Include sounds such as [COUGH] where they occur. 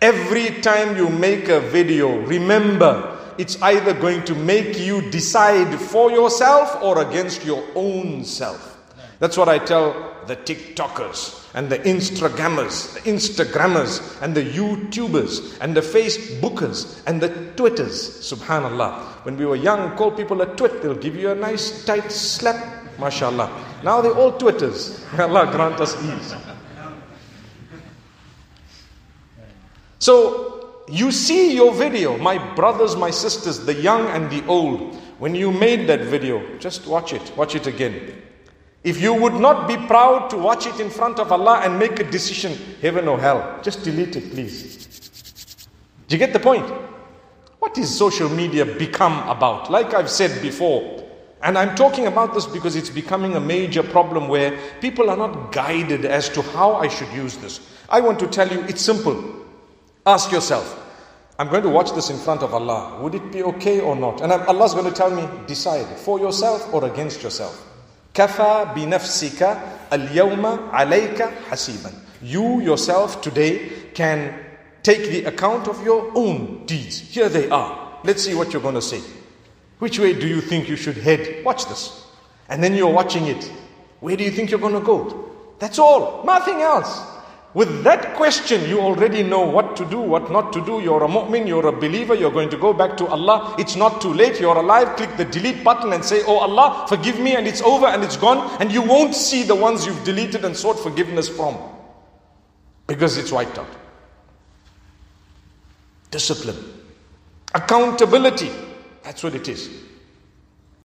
Every time you make a video, remember it's either going to make you decide for yourself or against your own self. That's what I tell the TikTokers and the Instagrammers, the Instagrammers and the YouTubers and the Facebookers and the Twitters. Subhanallah. When we were young, call people a twit, they'll give you a nice tight slap. MashaAllah. Now they're all Twitters. May [LAUGHS] Allah grant us ease. So you see your video, my brothers, my sisters, the young and the old. When you made that video, just watch it, watch it again. If you would not be proud to watch it in front of Allah and make a decision, heaven or hell, just delete it, please. Do you get the point? What is social media become about? Like I've said before, and I'm talking about this because it's becoming a major problem where people are not guided as to how I should use this. I want to tell you it's simple. Ask yourself, I'm going to watch this in front of Allah. Would it be okay or not? And Allah's going to tell me, decide for yourself or against yourself. Kafa bi nafsika al-yawma alayka hasiban. You yourself today can take the account of your own deeds. Here they are. Let's see what you're going to say. Which way do you think you should head? Watch this. And then you're watching it. Where do you think you're going to go? That's all. Nothing else. With that question, you already know what to do, what not to do. You're a mu'min, you're a believer, you're going to go back to Allah. It's not too late, you're alive. Click the delete button and say, Oh Allah, forgive me, and it's over and it's gone. And you won't see the ones you've deleted and sought forgiveness from because it's wiped out. Discipline, accountability. That's what it is.